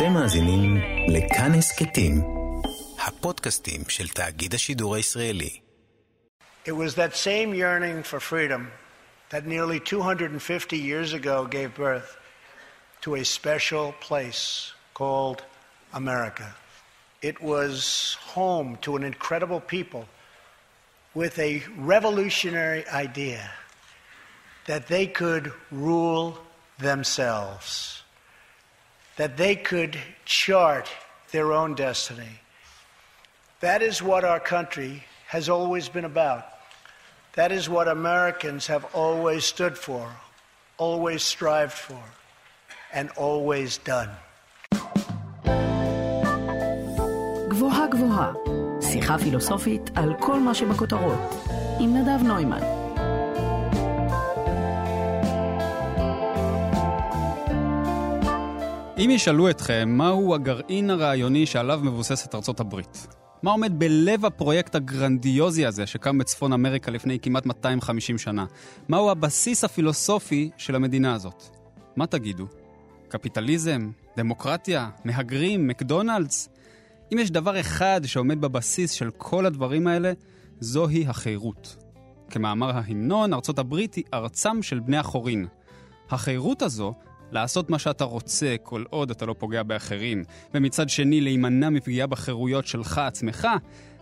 אתם מאזינים לכאן הסכתים, הפודקאסטים של תאגיד השידור הישראלי. It was that same yearning for freedom that nearly 250 years ago gave birth to a special place called America. It was home to an incredible people with a revolutionary idea that they could rule themselves, That they could chart their own destiny. That is what our country has always been about. That is what Americans have always stood for, always strived for, and always done. גבוהה גבוהה, שיחה פילוסופית על כל מה שבכותרות, עם נדב נוימן. אם ישאלו אתכם מהו הגרעין הרעיוני שעליו מבוססת ארצות הברית, מה עומד בלב הפרויקט הגרנדיוזי הזה שקם בצפון אמריקה לפני כמעט 250 שנה? מהו הבסיס הפילוסופי של המדינה הזאת? מה תגידו? קפיטליזם? דמוקרטיה? מהגרים? מקדונלדס? אם יש דבר אחד שעומד בבסיס של כל הדברים האלה, זוהי החירות. כמאמר ההמנון, ארצות הברית היא ארצם של בני החורין. החירות הזו לעשות מה שאתה רוצה כל עוד אתה לא פוגע באחרים, ומצד שני להימנע מפגיעה בחירויות שלך עצמך,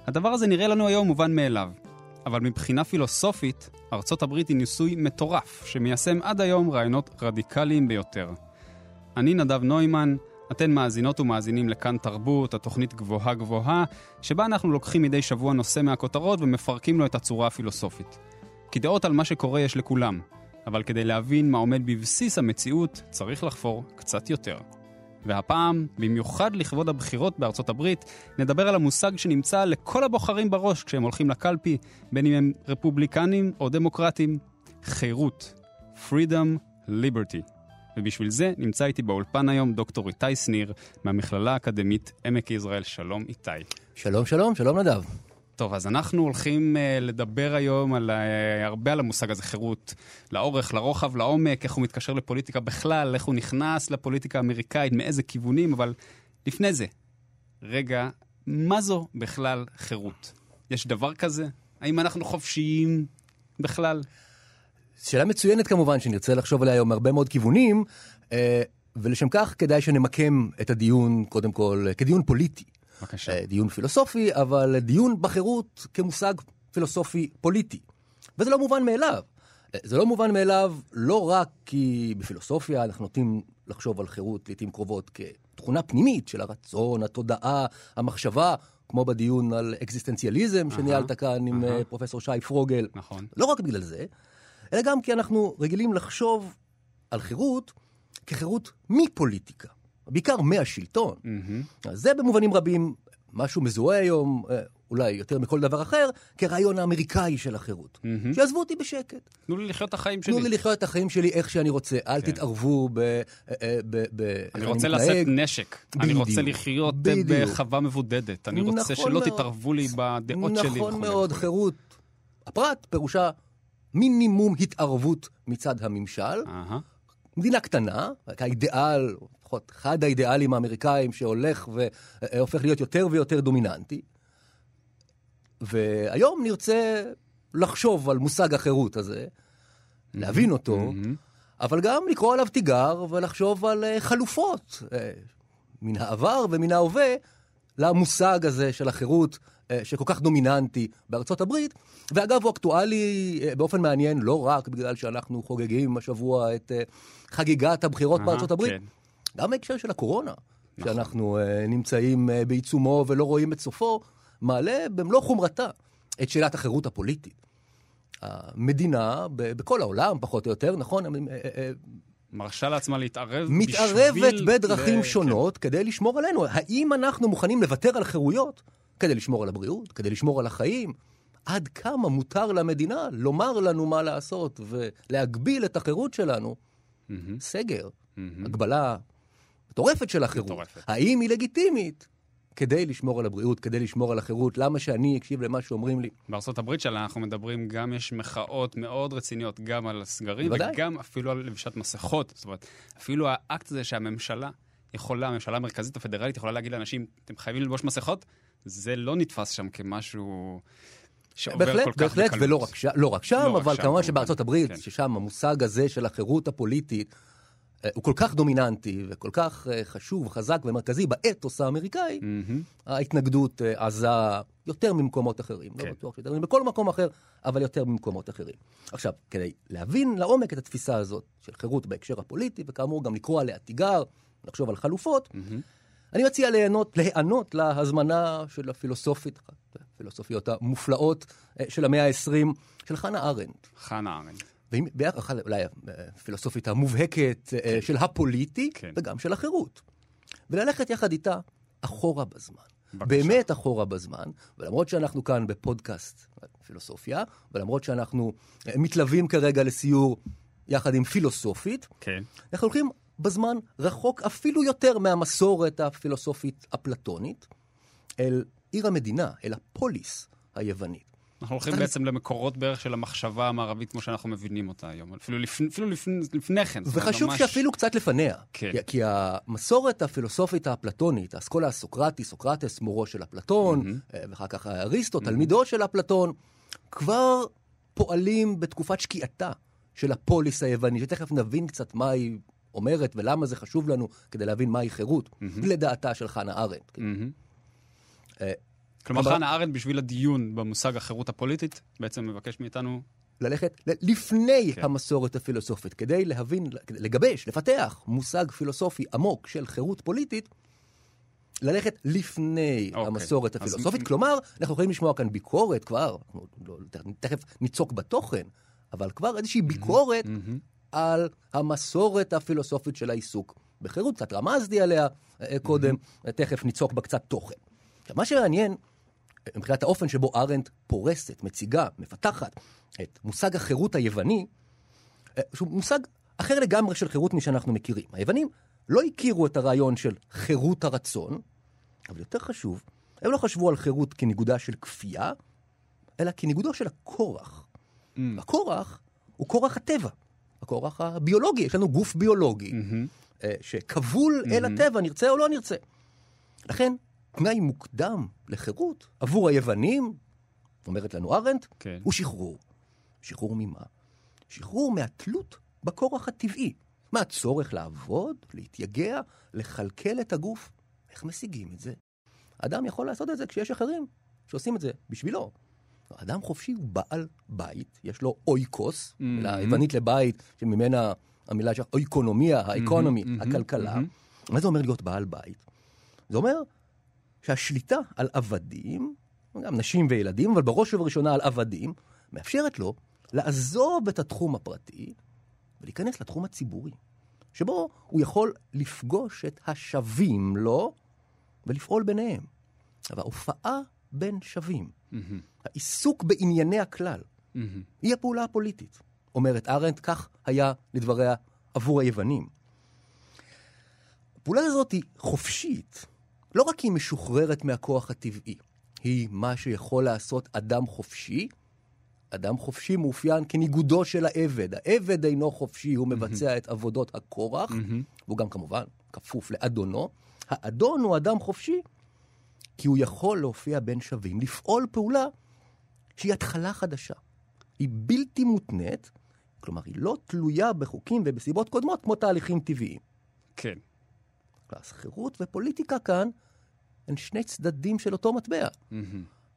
הדבר הזה נראה לנו היום מובן מאליו. אבל מבחינה פילוסופית, ארצות הברית היא ניסוי מטורף, שמיישם עד היום רעיונות רדיקליים ביותר. אני נדב נוימן, אתן מאזינות ומאזינים לכאן תרבות, התוכנית גבוהה גבוהה, שבה אנחנו לוקחים מדי שבוע נושא מהכותרות ומפרקים לו את הצורה הפילוסופית. כי דעות על מה שקורה יש לכולם, אבל כדי להבין מה עומד בבסיס המציאות, צריך לחפור קצת יותר. והפעם, במיוחד לכבוד הבחירות בארצות הברית, נדבר על המושג שנמצא לכל הבוחרים בראש כשהם הולכים לקלפי, בין אם הם רפובליקנים או דמוקרטים, חירות. freedom, liberty. ובשביל זה נמצא איתי באולפן היום דוקטור איתי שניר, מהמכללה האקדמית עמק יזרעאל. שלום איתי. שלום, שלום, שלום נדב. טוב, אז אנחנו הולכים uh, לדבר היום על, uh, הרבה על המושג הזה, חירות, לאורך, לרוחב, לעומק, איך הוא מתקשר לפוליטיקה בכלל, איך הוא נכנס לפוליטיקה האמריקאית, מאיזה כיוונים, אבל לפני זה, רגע, מה זו בכלל חירות? יש דבר כזה? האם אנחנו חופשיים בכלל? שאלה מצוינת כמובן, שנרצה לחשוב עליה היום מהרבה מאוד כיוונים, אה, ולשם כך כדאי שנמקם את הדיון, קודם כל, כדיון פוליטי. בבקשה. אה, דיון פילוסופי, אבל דיון בחירות כמושג פילוסופי פוליטי. וזה לא מובן מאליו. אה, זה לא מובן מאליו לא רק כי בפילוסופיה אנחנו נוטים לחשוב על חירות לעיתים קרובות כתכונה פנימית של הרצון, התודעה, המחשבה, כמו בדיון על אקזיסטנציאליזם שניהלת כאן עם אהה. פרופסור שי פרוגל. נכון. לא רק בגלל זה, אלא גם כי אנחנו רגילים לחשוב על חירות כחירות מפוליטיקה, בעיקר מהשלטון. מהמם. אז זה במובנים רבים משהו מזוהה היום, אה, אולי יותר מכל דבר אחר, כרעיון האמריקאי של החירות. מהמם. שיעזבו אותי בשקט. תנו לי לחיות את החיים שלי. תנו לי לחיות את החיים שלי איך שאני רוצה, אל כן. תתערבו ב... אה, אה, ב- ב- אני רוצה מתנהג. לשאת נשק, אני בדיוק, רוצה לחיות בדיוק. בחווה מבודדת, אני רוצה נכון שלא מאוד. תתערבו לי בדעות שלי. נכון מאוד, וכו'. חירות הפרט פירושה מינימום התערבות מצד הממשל. אהה. מדינה קטנה, האידיאל, לפחות אחד האידיאלים האמריקאים שהולך והופך להיות יותר ויותר דומיננטי. והיום נרצה לחשוב על מושג החירות הזה, להבין אותו. אבל גם לקרוא עליו תיגר ולחשוב על אה, חלופות אה, מן העבר ומן ההווה למושג הזה של החירות אה, שכל כך דומיננטי בארצות הברית. ואגב, הוא אקטואלי אה, באופן מעניין לא רק בגלל שאנחנו חוגגים השבוע את אה, חגיגת הבחירות בארצות הברית, כן. גם בהקשר של הקורונה, נכון. שאנחנו אה, נמצאים אה, בעיצומו ולא רואים את סופו, מעלה במלוא חומרתה את שאלת החירות הפוליטית. המדינה, ב- בכל העולם, פחות או יותר, נכון? אה, מרשה לעצמה להתערב מתערבת בדרכים ל- שונות כדי לשמור עלינו. האם אנחנו מוכנים לוותר על חירויות כדי לשמור על הבריאות, כדי לשמור על החיים? עד כמה מותר למדינה לומר לנו מה לעשות ולהגביל את החירות שלנו? כן. מהמם, סגר, מהמם. הגבלה מטורפת של החירות. מטורפת. האם היא לגיטימית? כדי לשמור על הבריאות, כדי לשמור על החירות, למה שאני אקשיב למה שאומרים לי? הברית שלה אנחנו מדברים, גם יש מחאות מאוד רציניות, גם על הסגרים, בוודאי. וגם אפילו על לבישת מסכות. זאת אומרת, אפילו האקט הזה שהממשלה יכולה, הממשלה המרכזית הפדרלית יכולה להגיד לאנשים, אתם חייבים ללבוש מסכות, זה לא נתפס שם כמשהו שעובר בהחלט, כל כך בהחלט, בקלות. ולא רק, ש... לא רק שם, לא רק אבל שם, כמובן. שבארצות הברית, כן. ששם המושג הזה של החירות הפוליטית הוא כל כך דומיננטי וכל כך אה, חשוב וחזק ומרכזי באתוס האמריקאי, מהמם. ההתנגדות אה, עזה יותר ממקומות אחרים. כן. לא בטוח שיותר בכל מקום אחר, אבל יותר ממקומות אחרים. עכשיו, כדי להבין לעומק את התפיסה הזאת של חירות בהקשר הפוליטי, וכאמור גם לקרוא עליה תיגר, לחשוב על חלופות, אני מציע ליהנות, להיענות להזמנה של הפילוסופית, אחת הפילוסופיות המופלאות אה, של המאה ה-20, של חנה ארנדט. חנה ארנדט. אחת אולי הפילוסופית המובהקת אה, של הפוליטי, כן. וגם של החירות. וללכת יחד איתה אחורה בזמן. בבקשה. באמת אחורה בזמן, ולמרות שאנחנו כאן בפודקאסט פילוסופיה, ולמרות שאנחנו אה, מתלווים כרגע לסיור יחד עם פילוסופית, כן. אנחנו הולכים בזמן רחוק אפילו יותר מהמסורת הפילוסופית אפלטונית, אל עיר המדינה, אל הפוליס היוונית. אנחנו הולכים בעצם למקורות בערך של המחשבה המערבית כמו שאנחנו מבינים אותה היום. אפילו לפני, אפילו לפני, לפני כן. וחשוב ממש- שאפילו קצת לפניה. כן. כי, כי המסורת הפילוסופית האפלטונית, האסכולה הסוקרטי, סוקרטס, מורו של אפלטון, אה, ואחר כך אריסטו, תלמידו של אפלטון, כבר פועלים בתקופת שקיעתה של הפוליס היווני, שתכף נבין קצת מה היא אומרת ולמה זה חשוב לנו כדי להבין מהי חירות, לדעתה של חנה ארנדט. אה, כלומר, אבל- חנה ארנדט בשביל הדיון במושג החירות הפוליטית, בעצם מבקש מאיתנו... ללכת לפני כן. המסורת הפילוסופית, כדי להבין, לגבש, לפתח מושג פילוסופי עמוק של חירות פוליטית, ללכת לפני אוקיי. המסורת אז- הפילוסופית. כלומר, אנחנו יכולים לשמוע כאן ביקורת כבר, אנחנו לא, תכף ניצוק בתוכן, אבל כבר איזושהי ביקורת על המסורת הפילוסופית של העיסוק בחירות. קצת רמזתי עליה אה, קודם, תכף ניצוק בה קצת תוכן. עכשיו, מה שמעניין, מבחינת האופן שבו ארנדט פורסת, מציגה, מפתחת את מושג החירות היווני, אה, שהוא מושג אחר לגמרי של חירות משאנחנו מכירים. היוונים לא הכירו את הרעיון של חירות הרצון, אבל יותר חשוב, הם לא חשבו על חירות כניגודה של כפייה, אלא כניגודו של הכורח. Mm. הכורח הוא כורח הטבע, הכורח הביולוגי. יש לנו גוף ביולוגי אה, שכבול אל הטבע, נרצה או לא נרצה. לכן, תנאי מוקדם לחירות עבור היוונים, אומרת לנו ארנדט, כן. הוא שחרור. שחרור ממה? שחרור מהתלות בכורח הטבעי. מהצורך לעבוד, להתייגע, לכלכל את הגוף. איך משיגים את זה? אדם יכול לעשות את זה כשיש אחרים שעושים את זה בשבילו. אדם חופשי הוא בעל בית, יש לו אויקוס, מילה יוונית לבית, שממנה המילה שלך, אויקונומיה, האקונומי, הכלכלה. מה זה אומר להיות בעל בית? זה אומר שהשליטה על עבדים, גם נשים וילדים, אבל בראש ובראשונה על עבדים, מאפשרת לו לעזוב את התחום הפרטי ולהיכנס לתחום הציבורי, שבו הוא יכול לפגוש את השווים לו ולפעול ביניהם. אבל ההופעה בין שווים, העיסוק בענייני הכלל, היא הפעולה הפוליטית. אומרת ארנדט, כך היה לדבריה עבור היוונים. הפעולה הזאת היא חופשית, לא רק היא משוחררת מהכוח הטבעי, היא מה שיכול לעשות אדם חופשי. אדם חופשי מאופיין כניגודו של העבד. העבד אינו חופשי, הוא מבצע את עבודות הכורח, והוא גם כמובן כפוף לאדונו. האדון הוא אדם חופשי, כי הוא יכול להופיע בין שווים, לפעול פעולה שהיא התחלה חדשה. היא בלתי מותנית, כלומר, היא לא תלויה בחוקים ובסיבות קודמות כמו תהליכים טבעיים. כן. אז חירות ופוליטיקה כאן הן שני צדדים של אותו מטבע.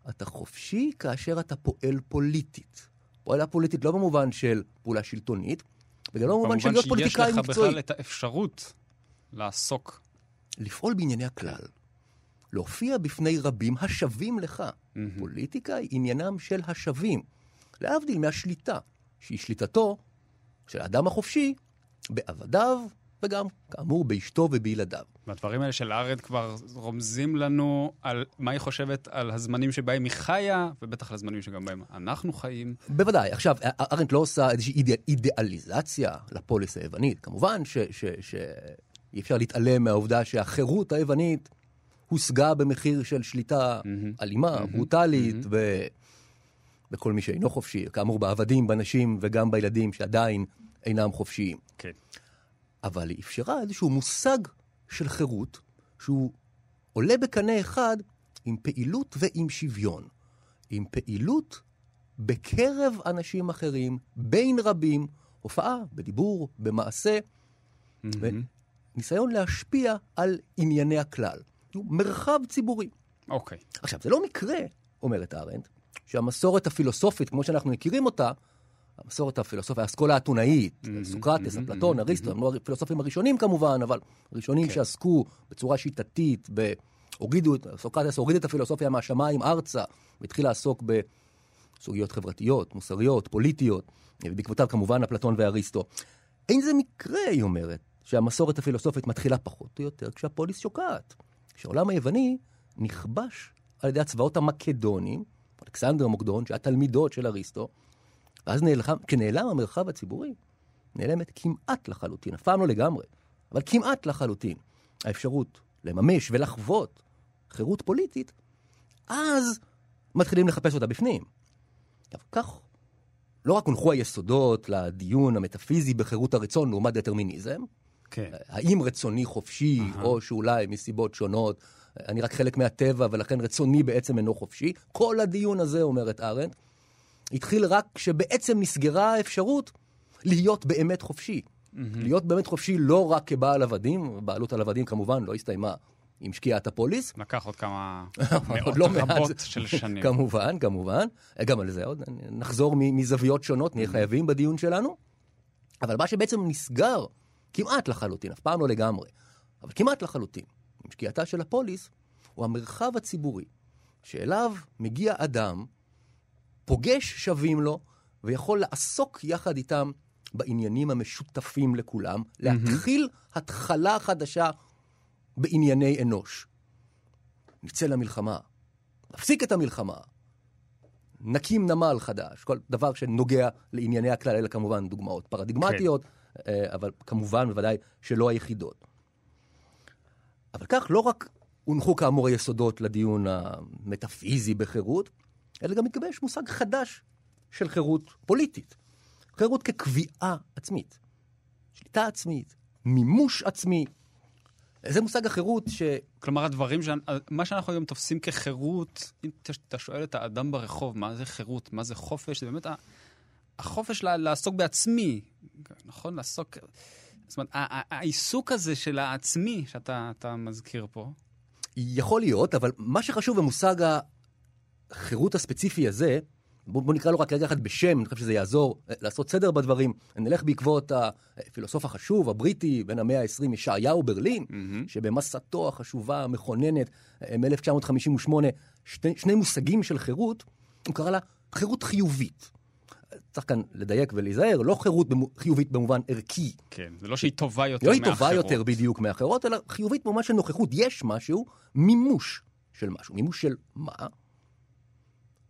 אתה חופשי כאשר אתה פועל פוליטית. פועלה פוליטית לא במובן של פעולה שלטונית, וגם לא במובן של להיות פוליטיקאי שיש לך מקצועי. בכלל את האפשרות לעסוק. לפעול בענייני הכלל. להופיע בפני רבים השווים לך. פוליטיקה היא עניינם של השווים. להבדיל מהשליטה, שהיא שליטתו של האדם החופשי בעבדיו, וגם, כאמור, באשתו ובילדיו. והדברים האלה של ארנדט כבר רומזים לנו על מה היא חושבת על הזמנים שבהם היא חיה, ובטח על הזמנים שגם בהם אנחנו חיים. בוודאי. עכשיו, ארנט לא עושה איזושהי אידא, אידיאליזציה לפוליס היוונית. כמובן ש, ש, שאי אפשר להתעלם מהעובדה שהחירות היוונית הושגה במחיר של שליטה אלימה, ברוטלית, ו... בכל מי שאינו חופשי, כאמור בעבדים, בנשים וגם בילדים שעדיין אינם חופשיים. כן. אבל היא אפשרה איזשהו מושג של חירות שהוא עולה בקנה אחד עם פעילות ועם שוויון. עם פעילות בקרב אנשים אחרים, בין רבים, הופעה, בדיבור, במעשה, וניסיון להשפיע על ענייני הכלל. מרחב ציבורי. אוקיי. עכשיו, זה לא מקרה, אומרת ארנדט, שהמסורת הפילוסופית, כמו שאנחנו מכירים אותה, המסורת הפילוסופיה, האסכולה האתונאית, סוקרטס, אפלטון, אריסטו, הם לא הפילוסופים הראשונים כמובן, אבל הראשונים כן. שעסקו בצורה שיטתית. הורידו, סוקרטס הוריד את הפילוסופיה מהשמיים ארצה, והתחיל לעסוק בסוגיות חברתיות, מוסריות, פוליטיות, ובעקבותיו כמובן אפלטון ואריסטו. אין זה מקרה, היא אומרת, שהמסורת הפילוסופית מתחילה פחות או יותר כשהפוליס שוקעת. כשהעולם היווני נכבש על ידי הצבאות המקדונים, אלכסנדר מוקדון, שהיה תלמידות של אריסטו, ואז נעלם, כשנעלם המרחב הציבורי, נעלמת כמעט לחלוטין, אף פעם לא לגמרי, אבל כמעט לחלוטין, האפשרות לממש ולחוות חירות פוליטית, אז מתחילים לחפש אותה בפנים. עכשיו, כך לא רק הונחו היסודות לדיון המטאפיזי בחירות הרצון לעומת דטרמיניזם, כן. האם רצוני חופשי, או שאולי מסיבות שונות, אני רק חלק מהטבע ולכן רצוני בעצם אינו חופשי. כל הדיון הזה, אומרת ארנדט, התחיל רק כשבעצם נסגרה האפשרות להיות באמת חופשי. להיות באמת חופשי לא רק כבעל עבדים, בעלות על עבדים כמובן לא הסתיימה עם שקיעת הפוליס, לקח עוד כמה עוד מאות לא רבות של שנים. כמובן, כמובן. גם על זה עוד נחזור מזוויות שונות, נהיה חייבים בדיון שלנו. אבל מה שבעצם נסגר כמעט לחלוטין, אף פעם לא לגמרי, אבל כמעט לחלוטין, עם שקיעתה של הפוליס, הוא המרחב הציבורי, שאליו מגיע אדם, פוגש שווים לו, ויכול לעסוק יחד איתם בעניינים המשותפים לכולם, להתחיל התחלה חדשה בענייני אנוש. נצא למלחמה, נפסיק את המלחמה, נקים נמל חדש, כל דבר שנוגע לענייני הכלל, אלה כמובן דוגמאות פרדיגמטיות, כן. אבל כמובן, בוודאי, שלא היחידות. אבל כך לא רק הונחו כאמור היסודות לדיון המטאפיזי בחירות, אלא גם מתגבש מושג חדש של חירות פוליטית. חירות כקביעה עצמית, שליטה עצמית, מימוש עצמי. זה מושג החירות ש... כלומר, הדברים, ש... מה שאנחנו היום תופסים כחירות, אם אתה שואל את האדם ברחוב, מה זה חירות, מה זה חופש, זה באמת החופש לעסוק בעצמי, נכון? לעסוק... זאת אומרת, העיסוק הזה של העצמי שאתה אתה מזכיר פה, יכול להיות, אבל מה שחשוב במושג החירות הספציפי הזה, בוא, בוא נקרא לו רק רגע אחד בשם, אני חושב שזה יעזור אה, לעשות סדר בדברים. נלך בעקבות הפילוסוף החשוב, הבריטי, בן המאה ה-20, ישעיהו ברלין, mm-hmm. שבמסתו החשובה, המכוננת, אה, מ-1958, שני, שני מושגים של חירות, הוא קרא לה חירות חיובית. צריך כאן לדייק ולהיזהר, לא חירות במו, חיובית במובן ערכי. כן, זה לא שהיא טובה יותר לא מאחרות. היא טובה יותר בדיוק מאחרות, אלא חיובית במובן של נוכחות. יש משהו, מימוש של משהו. מימוש של מה?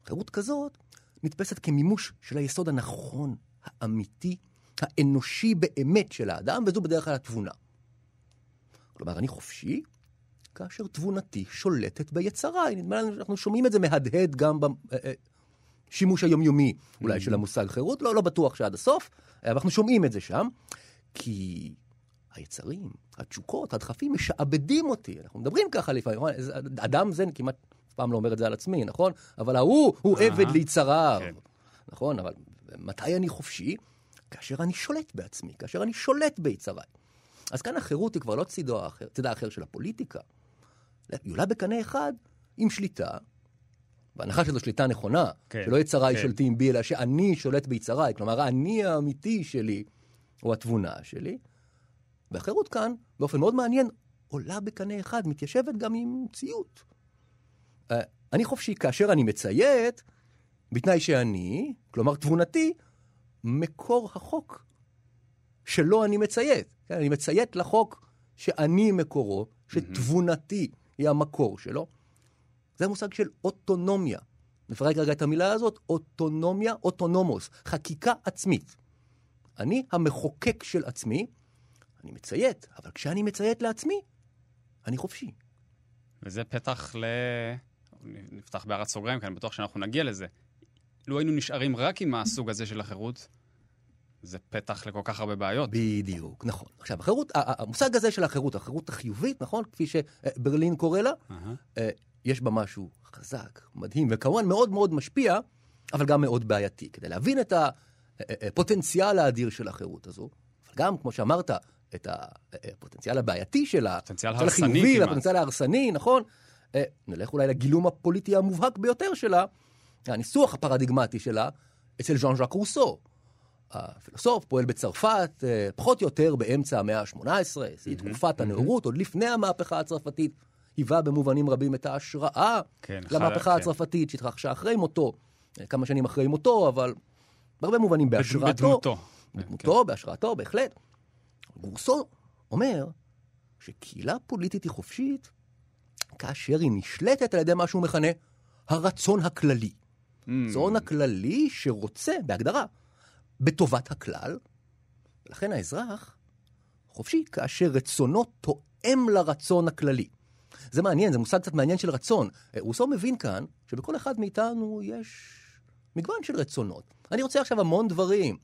חירות כזאת נתפסת כמימוש של היסוד הנכון, האמיתי, האנושי באמת של האדם, וזו בדרך כלל התבונה. כלומר, אני חופשי כאשר תבונתי שולטת ביצרה. נדמה לנו שאנחנו שומעים את זה מהדהד גם בשימוש היומיומי אולי של המושג חירות, לא, לא בטוח שעד הסוף, אבל אנחנו שומעים את זה שם, כי היצרים, התשוקות, הדחפים, משעבדים אותי. אנחנו מדברים ככה לפעמים, נכון? אדם זה, כמעט אף פעם לא אומר את זה על עצמי, נכון? אבל ההוא הוא עבד ליצריו, כן. נכון? אבל מתי אני חופשי? כאשר אני שולט בעצמי, כאשר אני שולט ביצריי. אז כאן החירות היא כבר לא צידו האחר, צידה האחר של הפוליטיקה. היא עולה בקנה אחד עם שליטה, בהנחה שזו שליטה נכונה, כן, שלא יצריי כן. שולטים בי, אלא שאני שולט ביצריי, כלומר האני האמיתי שלי הוא התבונה שלי. והחירות כאן, באופן מאוד מעניין, עולה בקנה אחד, מתיישבת גם עם ציות. אה, אני חופשי כאשר אני מציית, בתנאי שאני, כלומר תבונתי, מקור החוק שלו אני מציית. כן, אני מציית לחוק שאני מקורו, שתבונתי היא המקור שלו. זה המושג של אוטונומיה. נפרק רגע את המילה הזאת, אוטונומיה, אוטונומוס, חקיקה עצמית. אני המחוקק של עצמי, אני מציית, אבל כשאני מציית לעצמי, אני חופשי. וזה פתח ל... נפתח בהערת סוגריים, כי אני בטוח שאנחנו נגיע לזה. לו היינו נשארים רק עם הסוג הזה של החירות, זה פתח לכל כך הרבה בעיות. בדיוק, נכון. עכשיו, החירות, המושג הזה של החירות, החירות החיובית, נכון? כפי שברלין קורא לה. אה, יש בה משהו חזק, מדהים, וכמובן מאוד מאוד משפיע, אבל גם מאוד בעייתי. כדי להבין את הפוטנציאל האדיר של החירות הזו, אבל גם, כמו שאמרת, את הפוטנציאל הבעייתי שלה, פוטנציאל הרסני החיובי, כמעט. הפוטנציאל ההרסני, נכון? אה, נלך אולי לגילום הפוליטי המובהק ביותר שלה, הניסוח הפרדיגמטי שלה, אצל ז'אן ז'אק רוסו. הפילוסוף פועל בצרפת, אה, פחות או יותר באמצע המאה ה-18, שיא תקופת הנאורות, עוד לפני המהפכה הצרפתית, היווה במובנים רבים את ההשראה כן, למהפכה כן. הצרפתית שהתרחשה אחרי מותו, אה, כמה שנים אחרי מותו, אבל בהרבה מובנים בהשראתו. בדמותו. בדמותו, בהשראתו, בהחלט. גורסו אומר שקהילה פוליטית היא חופשית כאשר היא נשלטת על ידי מה שהוא מכנה הרצון הכללי. Mm. הרצון הכללי שרוצה, בהגדרה, בטובת הכלל, ולכן האזרח חופשי כאשר רצונו תואם לרצון הכללי. זה מעניין, זה מושג קצת מעניין של רצון. אה, רוסו מבין כאן שבכל אחד מאיתנו יש מגוון של רצונות. אני רוצה עכשיו המון דברים.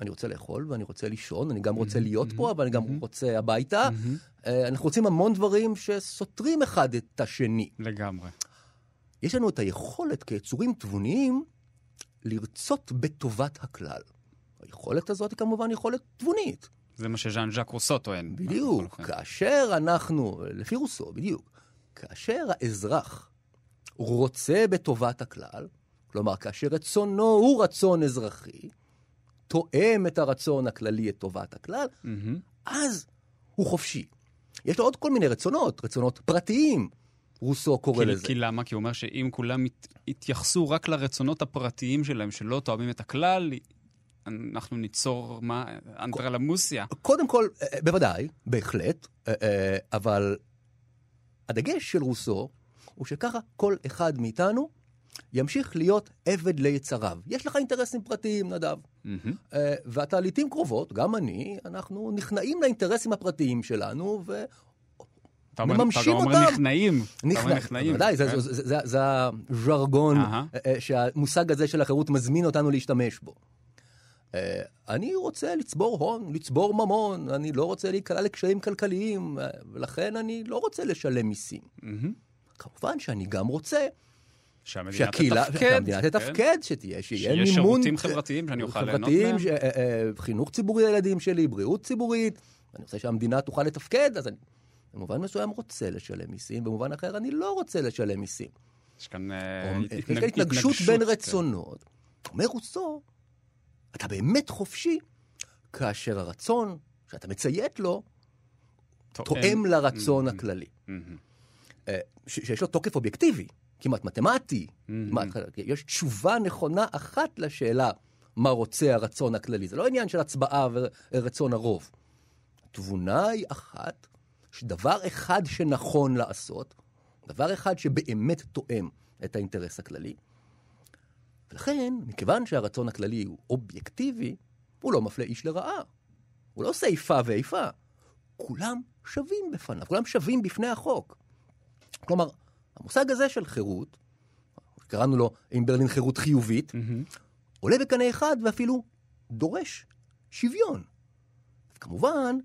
אני רוצה לאכול ואני רוצה לישון, אני גם רוצה להיות פה, אבל אני גם רוצה הביתה. אה, אנחנו רוצים המון דברים שסותרים אחד את השני. לגמרי. יש לנו את היכולת כיצורים תבוניים לרצות בטובת הכלל. היכולת הזאת היא כמובן יכולת תבונית. זה מה שז'אן ז'אק רוסו טוען. בדיוק. כאשר אנחנו, לפי רוסו, בדיוק, כאשר האזרח רוצה בטובת הכלל, כלומר, כאשר רצונו הוא רצון אזרחי, תואם את הרצון הכללי, את טובת הכלל, מהמם. אז הוא חופשי. יש לו עוד כל מיני רצונות, רצונות פרטיים, רוסו קורא כי, לזה. כי למה? כי הוא אומר שאם כולם ית, יתייחסו רק לרצונות הפרטיים שלהם, שלא תואמים את הכלל, אנחנו ניצור, מה, אנטרלמוסיה. קודם כל, אה, אה, בוודאי, בהחלט, אה, אבל הדגש של רוסו הוא שככה כל אחד מאיתנו ימשיך להיות עבד ליצריו. יש לך אינטרסים פרטיים, נדב, מהמם. אה, ואתה לעיתים קרובות, גם אני, אנחנו נכנעים לאינטרסים הפרטיים שלנו, ו... אתה אומר, מממשים אותם. נכנעים. אתה אומר נכנע- נכנעים. בוודאי, זה- כן. זה- הז'רגון. אה, אה, שהמושג הזה של החירות מזמין אותנו להשתמש בו. אני רוצה לצבור הון, לצבור ממון, אני לא רוצה להיקלע לקשיים כלכליים, ולכן אני לא רוצה לשלם מיסים. כמובן שאני גם רוצה שהמדינה שהקהילה, תתפקד. שהמדינה כן. תתפקד, שתהיה, שיהיה שיש מימון... שירותים חברתיים שאני אוכל ליהנות חברתיים, מהם. ש- אה, אה, חינוך ציבורי לילדים שלי, בריאות ציבורית. אני רוצה שהמדינה תוכל לתפקד, אז אני במובן מסוים רוצה לשלם מיסים, במובן אחר אני לא רוצה לשלם מיסים. יש כאן אה, התנגשות בין כן. רצונות. אומר רוסו, אתה באמת חופשי כאשר הרצון שאתה מציית לו תואם לרצון הכללי. שיש לו תוקף אובייקטיבי, כמעט מתמטי. מהמם. כמעט, יש תשובה נכונה אחת לשאלה מה רוצה הרצון הכללי. זה לא עניין של הצבעה ורצון הרוב. התבונה היא אחת, שדבר אחד שנכון לעשות, דבר אחד שבאמת תואם את האינטרס הכללי, ולכן, מכיוון שהרצון הכללי הוא אובייקטיבי, הוא לא מפלה איש לרעה. הוא לא עושה איפה ואיפה. כולם שווים בפניו, כולם שווים בפני החוק. כלומר, המושג הזה של חירות, קראנו לו עם ברלין חירות חיובית, מהמם. עולה בקנה אחד ואפילו דורש שוויון. כמובן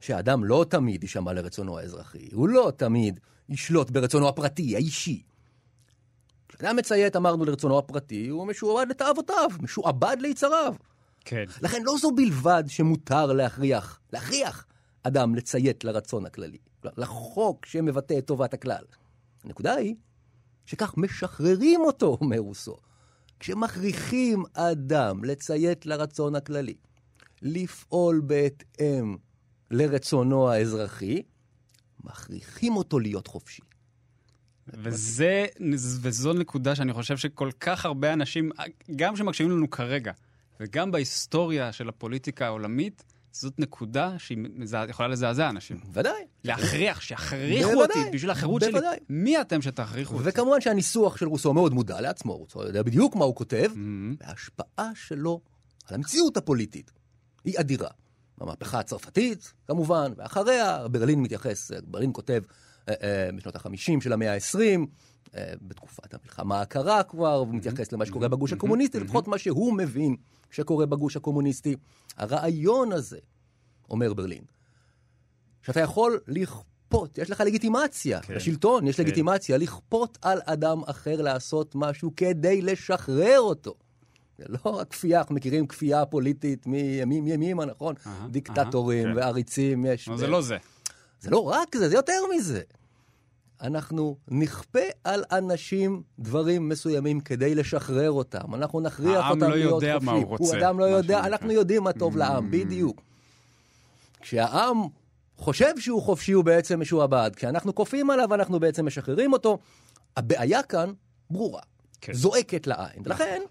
שהאדם לא תמיד יישמע לרצונו האזרחי, הוא לא תמיד ישלוט ברצונו הפרטי, האישי. כשאדם מציית, אמרנו, לרצונו הפרטי, הוא משועבד לתאוותיו, משועבד ליצריו. כן. לכן לא זו בלבד שמותר להכריח, להכריח אדם לציית לרצון הכללי, לחוק שמבטא את טובת הכלל. הנקודה היא שכך משחררים אותו, אומר רוסו. כשמכריחים אדם לציית לרצון הכללי, לפעול בהתאם לרצונו האזרחי, מכריחים אותו להיות חופשי. וזה, וזו נקודה שאני חושב שכל כך הרבה אנשים, גם שמקשיבים לנו כרגע, וגם בהיסטוריה של הפוליטיקה העולמית, זאת נקודה שהיא מזע- יכולה לזעזע אנשים. ודאי. להכריח, שיכריחו אותי בשביל החירות שלי. בוודאי. מי אתם שתכריחו אותי? וכמובן שהניסוח של רוסו מאוד מודע לעצמו, רוסו יודע בדיוק מה הוא כותב, מהמם. וההשפעה שלו על המציאות הפוליטית היא אדירה. המהפכה הצרפתית, כמובן, ואחריה ברלין מתייחס, ברלין כותב אה, אה, בשנות ה-50 של המאה ה-20, אה, בתקופת המלחמה הקרה כבר, הוא מתייחס למה שקורה בגוש הקומוניסטי, לפחות מה שהוא מבין שקורה בגוש הקומוניסטי. הרעיון הזה, אומר ברלין, שאתה יכול לכפות, יש לך לגיטימציה, כן. לשלטון יש כן. לגיטימציה לכפות על אדם אחר לעשות משהו כדי לשחרר אותו. זה לא רק כפייה, אנחנו מכירים כפייה פוליטית מימים ימימה, נכון? אהה, דיקטטורים אהה, כן. ועריצים יש. זה לא זה. זה לא רק זה, זה יותר מזה. אנחנו נכפה על אנשים דברים מסוימים כדי לשחרר אותם. אנחנו נכריח העם אותם לא להיות יודע מה הוא. רוצה, אדם לא יודע. אנחנו יודעים מה טוב לעם, בדיוק. כשהעם חושב שהוא חופשי, הוא בעצם משועבד. כשאנחנו כופים עליו, אנחנו בעצם משחררים אותו. הבעיה כאן ברורה, כן. זועקת לעין. ולכן,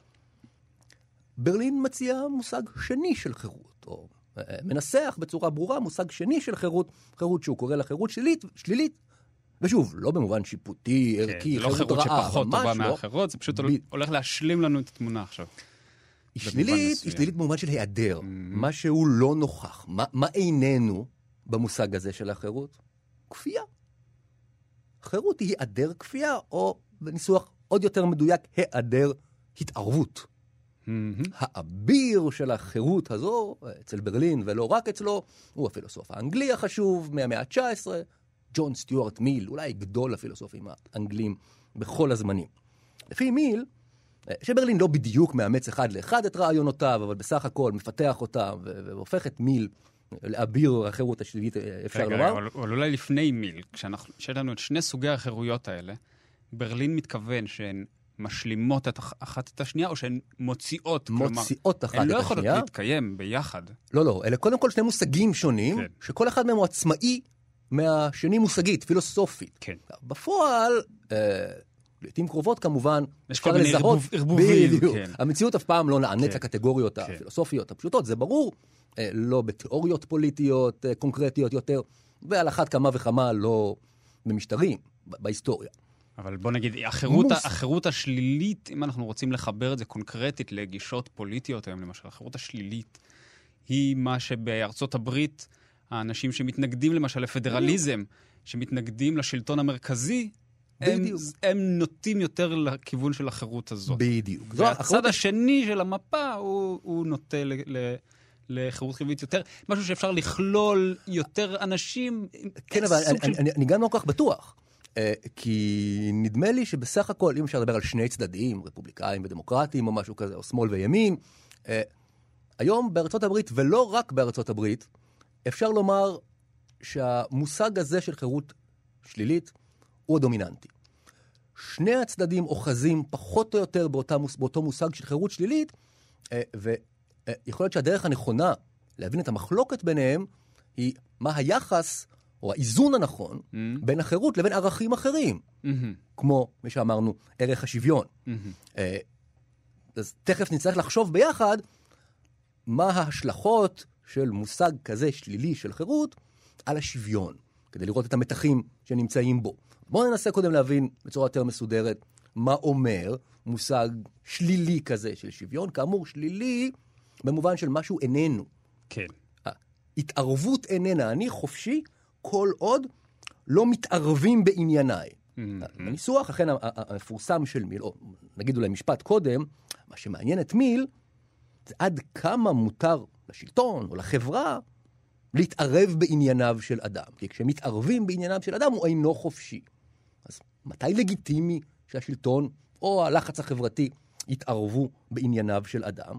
ברלין מציע מושג שני של חירות, או אה, מנסח בצורה ברורה מושג שני של חירות, חירות שהוא קורא לה חירות שלילית, שלילית. ושוב, לא במובן שיפוטי, כן, ערכי, זה לא חירות חירות רעה, שפחות ממש טובה לא. מאחרות, זה פשוט ב- הולך להשלים לנו את התמונה עכשיו. היא שלילית, היא. שלילית במובן של היעדר. משהו לא נוכח. מה, מה איננו במושג הזה של החירות? כפייה. חירות היא היעדר כפייה, או בניסוח עוד יותר מדויק, היעדר התערבות. מהמם. האביר של החירות הזו, אצל ברלין ולא רק אצלו, הוא הפילוסוף האנגלי החשוב מהמאה ה-19, ג'ון סטיוארט מיל, אולי גדול הפילוסופים האנגלים בכל הזמנים. לפי מיל, אה, שברלין לא בדיוק מאמץ אחד לאחד את רעיונותיו, אבל בסך הכל מפתח אותם והופך את מיל לאביר החירות השלילית, אה, אפשר רגע, לומר. אבל, אבל אולי לפני מיל, כשיש לנו את שני סוגי החירויות האלה, ברלין מתכוון שהן משלימות את אח- אחת את השנייה, או שהן מוציאות, כלומר, מוציאות אחת הן לא יכולות. להתקיים ביחד. לא, לא, אלה קודם כל שני מושגים שונים, כן. שכל אחד מהם הוא עצמאי מהשני מוסגית, פילוסופית. כן. בפועל, אה, לעיתים קרובות כמובן, יש אפשר כל מיני לזהות, ערבובים, בדיוק. כן. המציאות אף פעם לא נענית כן. לקטגוריות כן. הפילוסופיות הפשוטות, זה ברור, אה, לא בתיאוריות פוליטיות אה, קונקרטיות יותר, ועל אחת כמה וכמה לא במשטרים, בהיסטוריה. אבל בוא נגיד, החירות, מוס- החירות השלילית, אם אנחנו רוצים לחבר את זה קונקרטית לגישות פוליטיות היום, למשל, החירות השלילית היא מה שבארצות הברית, האנשים שמתנגדים למשל לפדרליזם, שמתנגדים לשלטון המרכזי, הם, בדיוק. הם נוטים יותר לכיוון של החירות הזאת. בדיוק. והצד השני של המפה הוא, הוא נוטה ל, ל, לחירות חיובית יותר, משהו שאפשר לכלול יותר אנשים. כן, אבל אני, של- אני, אני גם לא כל כך בטוח. אה, כי נדמה לי שבסך הכל, אם אפשר לדבר על שני צדדים, רפובליקאים ודמוקרטים או משהו כזה, או שמאל וימין, אה, היום בארצות הברית, ולא רק בארצות הברית, אפשר לומר שהמושג הזה של חירות שלילית הוא הדומיננטי. שני הצדדים אוחזים פחות או יותר באותה, באותו מושג של חירות שלילית, אה, ויכול להיות שהדרך הנכונה להבין את המחלוקת ביניהם היא מה היחס או האיזון הנכון Mm-hmm. בין החירות לבין ערכים אחרים, מהמם, כמו, מי שאמרנו, ערך השוויון. מהמם. אה, אז תכף נצטרך לחשוב ביחד מה ההשלכות של מושג כזה שלילי של חירות על השוויון, כדי לראות את המתחים שנמצאים בו. בואו ננסה קודם להבין בצורה יותר מסודרת מה אומר מושג שלילי כזה של שוויון. כאמור, שלילי במובן של משהו איננו. כן. התערבות איננה. אני חופשי כל עוד לא מתערבים בענייניי. הניסוח, אכן המפורסם של מיל, או נגיד אולי משפט קודם, מה שמעניין את מיל, זה עד כמה מותר לשלטון או לחברה להתערב בענייניו של אדם. כי כשמתערבים בענייניו של אדם הוא אינו חופשי. אז מתי לגיטימי שהשלטון או הלחץ החברתי יתערבו בענייניו של אדם?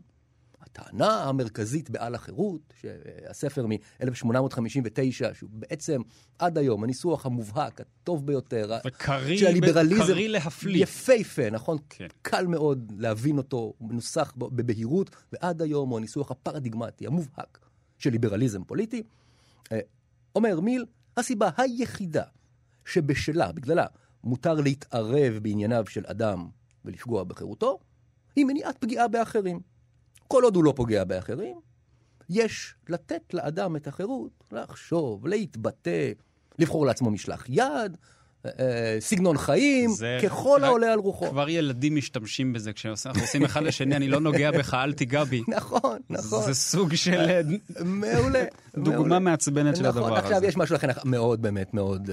הטענה המרכזית בעל החירות, שהספר מ-1859, שהוא בעצם עד היום הניסוח המובהק, הטוב ביותר, וקריא של הליברליזם, קריא להפליא. יפהפה, נכון? כן. קל מאוד להבין אותו, הוא מנוסח בבהירות, ועד היום הוא הניסוח הפרדיגמטי, המובהק של ליברליזם פוליטי. אה, אומר מיל, הסיבה היחידה שבשלה, בגללה, מותר להתערב בענייניו של אדם ולפגוע בחירותו, היא מניעת פגיעה באחרים. כל עוד הוא לא פוגע באחרים, יש לתת לאדם את החירות לחשוב, להתבטא, לבחור לעצמו משלח יד, אה, אה, סגנון חיים, ככל רק- העולה על רוחו. כבר ילדים משתמשים בזה, כשאנחנו עושים אחד לשני, אני לא נוגע בך, אל תיגע בי. נכון, נכון. זה סוג של אה, מעולה. דוגמה. מעצבנת של הדבר נכון, הזה. עכשיו יש משהו לכן מאוד באמת מאוד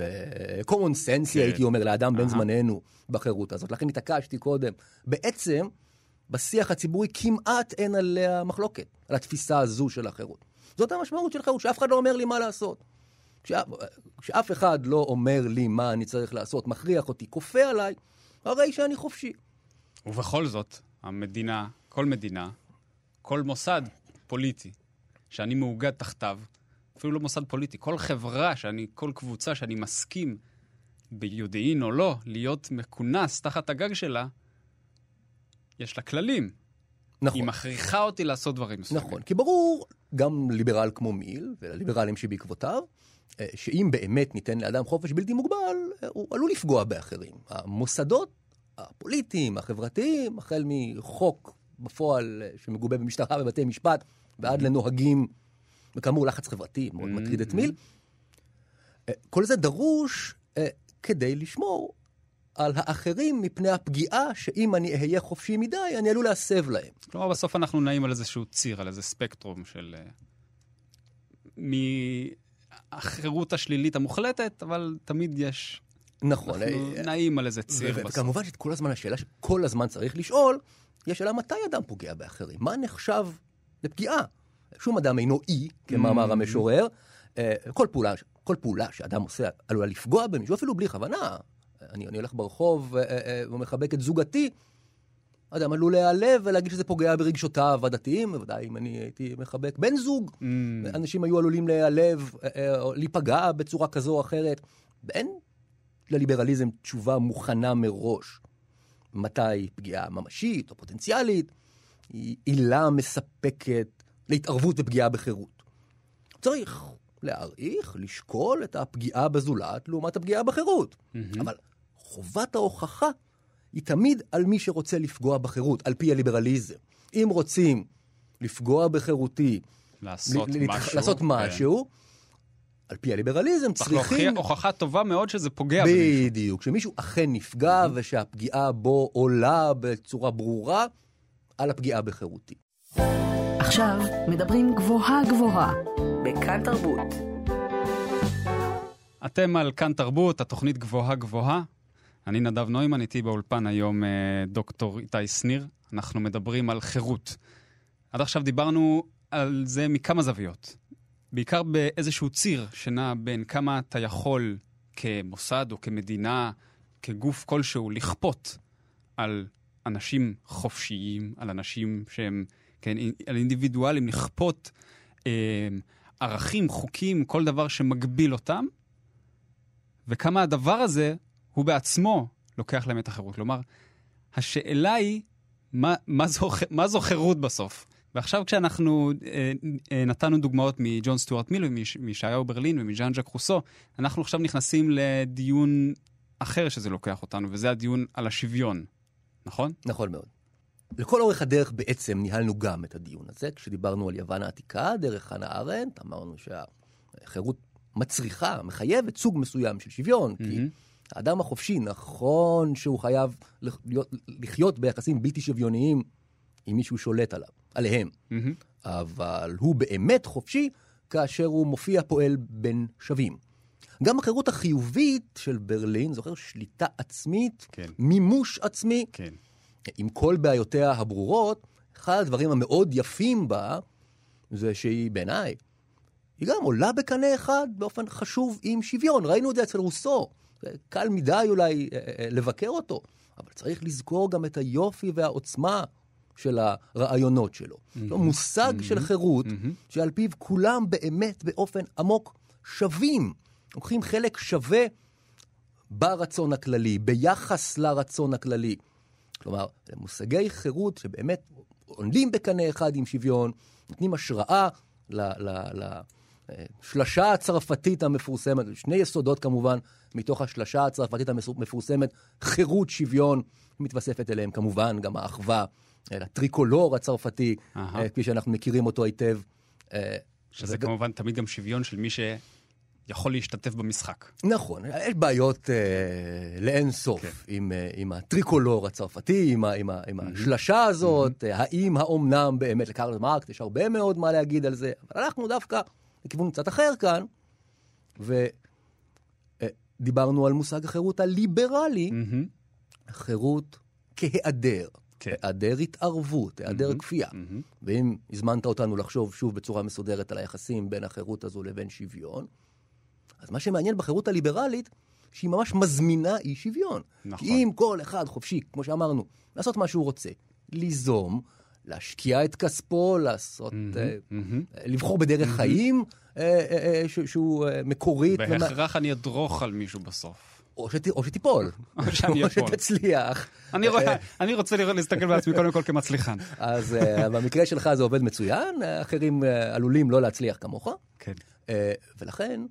common sense, כן. הייתי אומר, לאדם בן. זמננו בחירות הזאת. לכן התעקשתי קודם. בעצם, בשיח הציבורי כמעט אין עליה מחלוקת, על התפיסה הזו של החירות. זאת המשמעות של חירות, שאף אחד לא אומר לי מה לעשות. כשאף, כשאף אחד לא אומר לי מה אני צריך לעשות, מכריח אותי, כופה עליי, הרי שאני חופשי. ובכל זאת, המדינה, כל מדינה, כל מוסד פוליטי שאני מאוגד תחתיו, אפילו לא מוסד פוליטי, כל חברה שאני, כל קבוצה שאני מסכים, ביודעין או לא, להיות מכונס תחת הגג שלה, יש לה כללים. נכון. היא מכריחה אותי לעשות דברים מסוימים. נכון, כי ברור, גם ליברל כמו מיל, ולליברלים שבעקבותיו, אה, שאם באמת ניתן לאדם חופש בלתי מוגבל, אה, הוא עלול לפגוע באחרים. המוסדות הפוליטיים, החברתיים, החל מחוק בפועל אה, שמגובה במשטרה ובתי משפט, ועד לנוהגים, וכאמור לחץ חברתי מאוד מטריד את מיל, אה, כל זה דרוש כדי לשמור על האחרים מפני הפגיעה שאם אני אהיה חופשי מדי, אני עלול להסב להם. כלומר, בסוף אנחנו נעים על איזשהו ציר, על איזה ספקטרום של... אה, מהחירות השלילית המוחלטת, אבל תמיד יש... נכון. אנחנו אה, נעים על איזה ציר ו- בסוף. וכמובן שכל הזמן השאלה שכל הזמן צריך לשאול, היא השאלה מתי אדם פוגע באחרים? מה נחשב לפגיעה? שום אדם אינו אי, כמאמר המשורר. אה, כל פעולה, כל פעולה שאדם עושה עלולה לפגוע במישהו, אפילו בלי כוונה. אני, אני הולך ברחוב אה, אה, אה, ומחבק את זוגתי, אדם עלול להיעלב ולהגיד שזה פוגע ברגשותיו הדתיים, בוודאי אם אני הייתי מחבק בן זוג, Mm, אנשים היו עלולים להיעלב, או להיפגע בצורה כזו או אחרת. ואין לליברליזם תשובה מוכנה מראש. מתי פגיעה ממשית או פוטנציאלית היא עילה מספקת להתערבות ופגיעה בחירות. צריך להעריך, לשקול את הפגיעה בזולת לעומת הפגיעה בחירות. אבל חובת ההוכחה היא תמיד על מי שרוצה לפגוע בחירות, על פי הליברליזם. אם רוצים לפגוע בחירותי, לעשות ל- משהו. לעשות כן. משהו, על פי הליברליזם צריך צריכים... להוכיח הוכחה טובה מאוד שזה פוגע במישהו. בדיוק, שמישהו אכן נפגע ושהפגיעה בו עולה בצורה ברורה על הפגיעה בחירותי. עכשיו מדברים גבוהה גבוהה, בכאן תרבות. אתם על כאן תרבות, התוכנית גבוהה גבוהה. אני נדב נוימן, איתי באולפן היום אה, דוקטור איתי שניר. אנחנו מדברים על חירות. עד עכשיו דיברנו על זה מכמה זוויות. בעיקר באיזשהו ציר שנע בין כמה אתה יכול כמוסד או כמדינה, כגוף כלשהו, לכפות על אנשים חופשיים, על אנשים שהם, כן, על אינדיבידואלים, לכפות אה, ערכים, חוקים, כל דבר שמגביל אותם, וכמה הדבר הזה הוא בעצמו לוקח להם את החירות. כלומר, השאלה היא, מה, מה, זו, מה זו חירות בסוף? ועכשיו כשאנחנו אה, אה, נתנו דוגמאות מג'ון סטוארט מיל ומישעיהו ברלין ומז'אן ז'ק רוסו, אנחנו עכשיו נכנסים לדיון אחר שזה לוקח אותנו, וזה הדיון על השוויון, נכון? נכון מאוד. לכל אורך הדרך בעצם ניהלנו גם את הדיון הזה. כשדיברנו על יוון העתיקה, דרך חנה ארנדט, אמרנו שהחירות מצריכה, מחייבת סוג מסוים של שוויון, כי מהמם. האדם החופשי, נכון שהוא חייב להיות, לחיות ביחסים בלתי שוויוניים עם מי שהוא שולט עליו, עליהם, מהמם. אבל הוא באמת חופשי כאשר הוא מופיע פועל בין שווים. גם החירות החיובית של ברלין, זוכר שליטה עצמית, כן. מימוש עצמי, כן. עם כל בעיותיה הברורות, אחד הדברים המאוד יפים בה, זה שהיא בעיניי, היא גם עולה בקנה אחד באופן חשוב עם שוויון. ראינו את זה אצל רוסו. קל מדי אולי אה, אה, לבקר אותו, אבל צריך לזכור גם את היופי והעוצמה של הרעיונות שלו. Mm-hmm. מושג mm-hmm. של חירות, mm-hmm. שעל פיו כולם באמת באופן עמוק שווים. לוקחים חלק שווה ברצון הכללי, ביחס לרצון הכללי. כלומר, מושגי חירות שבאמת עולים בקנה אחד עם שוויון, נותנים השראה לשלשה הצרפתית המפורסמת, שני יסודות כמובן, מתוך השלשה הצרפתית המפורסמת, חירות, שוויון, מתווספת אליהם כמובן גם האחווה, הטריקולור הצרפתי, אהה. כפי שאנחנו מכירים אותו היטב. שזה כמובן תמיד גם שוויון של מי יכול להשתתף במשחק. נכון, יש בעיות אה, לאין סוף כן. עם, אה, עם הטריקולור הצרפתי, עם, ה, עם, ה, עם השלשה הזאת, mm-hmm. האם האומנם באמת לקרל מרקס, יש הרבה מאוד מה להגיד על זה, אבל אנחנו דווקא לכיוון קצת אחר כאן, ודיברנו על מושג החירות הליברלי, mm-hmm. חירות כהיעדר. כן. היעדר התערבות, היעדר mm-hmm, כפייה. Mm-hmm. ואם הזמנת אותנו לחשוב שוב בצורה מסודרת על היחסים בין החירות הזו לבין שוויון, אז מה שמעניין בחירות הליברלית, שהיא ממש מזמינה אי שוויון. נכון. כי אם כל אחד חופשי, כמו שאמרנו, לעשות מה שהוא רוצה, ליזום, להשקיע את כספו, לעשות, mm-hmm, uh, mm-hmm. לבחור בדרך mm-hmm. חיים uh, uh, uh, שהוא מקורית. בהכרח ומה... אני אדרוך על מישהו בסוף. או, שת, או שתיפול, או, או שתצליח. אני, רואה, אני רוצה להסתכל בעצמי קודם כל כמצליחן. אז במקרה שלך זה עובד מצוין, אחרים עלולים לא להצליח כמוך. כן. ולכן,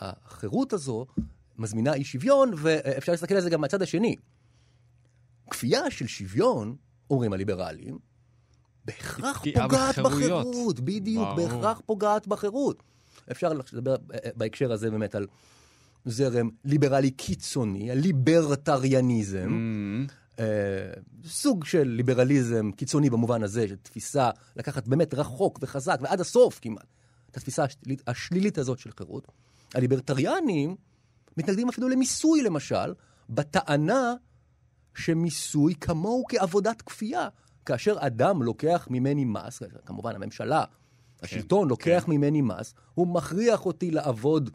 החירות הזו מזמינה אי שוויון, ואפשר להסתכל על זה גם מהצד השני. כפייה של שוויון, אומרים הליברלים, בהכרח פוגעת בחירות. בדיוק, ברור. בהכרח פוגעת בחירות. אפשר לדבר בהקשר הזה באמת על זרם ליברלי קיצוני, הליברטריאניזם. Mm-hmm. Uh, סוג של ליברליזם קיצוני במובן הזה, של תפיסה לקחת באמת רחוק וחזק ועד הסוף כמעט, את התפיסה השלילית, השלילית הזאת של חירות. הליברטריאנים מתנגדים אפילו למיסוי למשל, בטענה שמיסוי כמוהו כעבודת כפייה. כאשר אדם לוקח ממני מס, כמובן הממשלה, כן, השלטון לוקח כן. ממני מס, הוא מכריח אותי לעבוד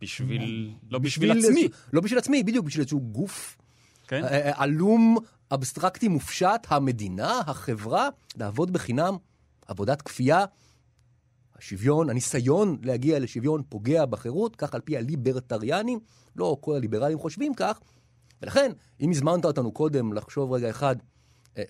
בשביל... לא בשביל, בשביל עצמי. לא בשביל עצמי, בדיוק, בשביל איזשהו גוף כן? אה, אה, עלום, אבסטרקטי, מופשט, המדינה, החברה, לעבוד בחינם, עבודת כפייה. השוויון, הניסיון להגיע לשוויון פוגע בחירות, כך על פי הליברטריאנים, לא כל הליברלים חושבים כך, ולכן, אם הזמנת אותנו קודם לחשוב רגע אחד,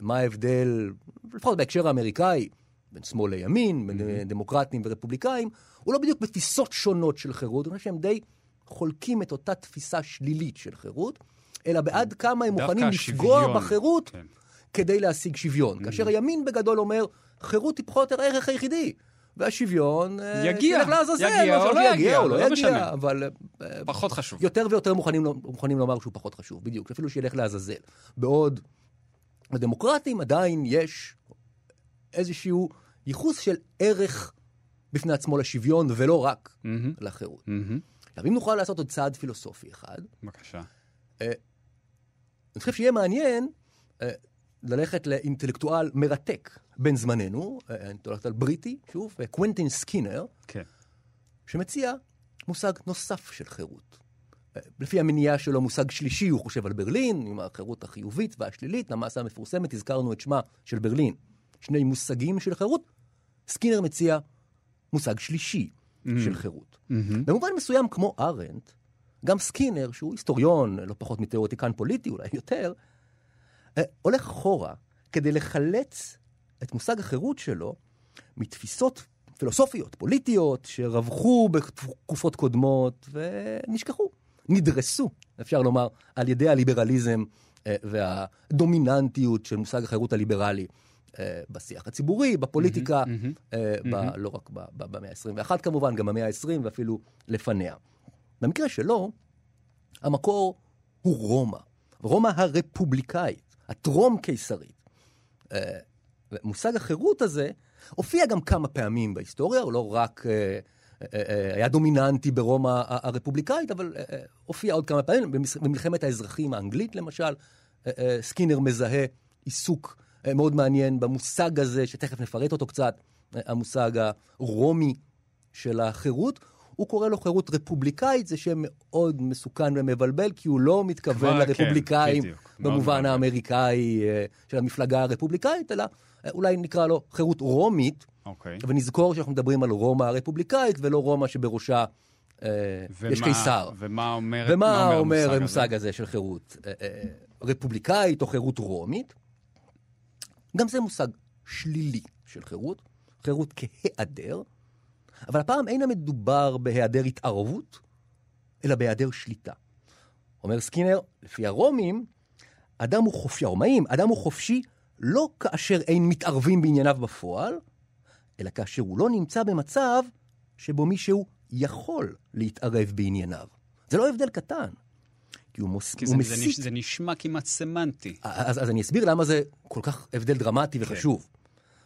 מה ההבדל, לפחות בהקשר האמריקאי, בין שמאל לימין, בין mm-hmm. דמוקרטים ורפובליקאים, הוא לא בדיוק בתפיסות שונות של חירות, אני חושב שהם די חולקים את אותה תפיסה שלילית של חירות, אלא בעד כמה הם מוכנים לפגוע בחירות כן. כדי להשיג שוויון. Mm-hmm. כאשר הימין בגדול אומר, חירות היא פחות או הערך היחידי. והשוויון... אה, יגיע, לעזאזל, יגיע או לא יגיע, או לא, לא יגיע, אבל... אה, פחות חשוב. יותר ויותר מוכנים, מוכנים לומר שהוא פחות חשוב, בדיוק, אפילו שילך לעזאזל. בעוד בדמוקרטים עדיין יש איזשהו ייחוס של ערך בפני עצמו לשוויון, ולא רק mm-hmm. לחירות. Mm-hmm. אם נוכל לעשות עוד צעד פילוסופי אחד... בבקשה. אה, אני חושב שיהיה מעניין אה, ללכת לאינטלקטואל מרתק בן זמננו, אה, אינטלקטואל בריטי, שוב, אה, קוונטין סקינר, כן. שמציע מושג נוסף של חירות. לפי המנייה שלו, מושג שלישי, הוא חושב על ברלין, עם החירות החיובית והשלילית, למסה המפורסמת, הזכרנו את שמו של ברלין. שני מושגים של חירות, סקינר מציע מושג שלישי mm-hmm. של חירות. Mm-hmm. במובן מסוים, כמו ארנט, גם סקינר, שהוא היסטוריון, לא פחות מתיאורטיקן פוליטי, אולי יותר, אה, הולך אחורה כדי לחלץ את מושג החירות שלו מתפיסות פילוסופיות, פוליטיות, שרווחו בתקופות קודמות ונשכחו, נדרסו, אפשר לומר, על ידי הליברליזם אה, והדומיננטיות של מושג החירות הליברלי. אה, בשיח הציבורי, בפוליטיקה, mm-hmm, mm-hmm, ב- mm-hmm. לא רק במאה ה-21 כמובן, גם במאה ה-20 ואפילו לפניה. במקרה שלו, המקור הוא רומא, רומא הרפובליקאית, הטרום-קיסרית. אה, מושג החירות הזה הופיע גם כמה פעמים בהיסטוריה, הוא לא רק היה דומיננטי ברומא הרפובליקאית, אבל הופיע עוד כמה פעמים, במלחמת האזרחים האנגלית למשל, סקינר מזהה עיסוק מאוד מעניין במושג הזה, שתכף נפרט אותו קצת, המושג הרומי של החירות. הוא קורא לו חירות רפובליקאית, זה שם מאוד מסוכן ומבלבל, כי הוא לא מתכוון כן, לרפובליקאים כן, במובן האמריקאי אה, של המפלגה הרפובליקאית, אלא אה, אולי נקרא לו חירות רומית, okay. אוקיי. ונזכור שאנחנו מדברים על רומא הרפובליקאית, ולא רומא שבראשה אה, ומה, יש קיסר. ומה אומר, ומה אומר, אומר המושג, המושג הזה? הזה של חירות אה, אה, רפובליקאית או חירות רומית? גם זה מושג שלילי של חירות, חירות כהיעדר, אבל הפעם אין המדובר בהיעדר התערבות, אלא בהיעדר שליטה. אומר סקינר, לפי הרומים, אדם הוא חופשי, הרומאים, אדם הוא חופשי לא כאשר אין מתערבים בענייניו בפועל, אלא כאשר הוא לא נמצא במצב שבו מישהו יכול להתערב בענייניו. זה לא הבדל קטן. כי הוא, מוס... כי הוא זה, מסית... זה, נש, זה נשמע כמעט סמנטי. אז, אז אני אסביר למה זה כל כך הבדל דרמטי כן. וחשוב.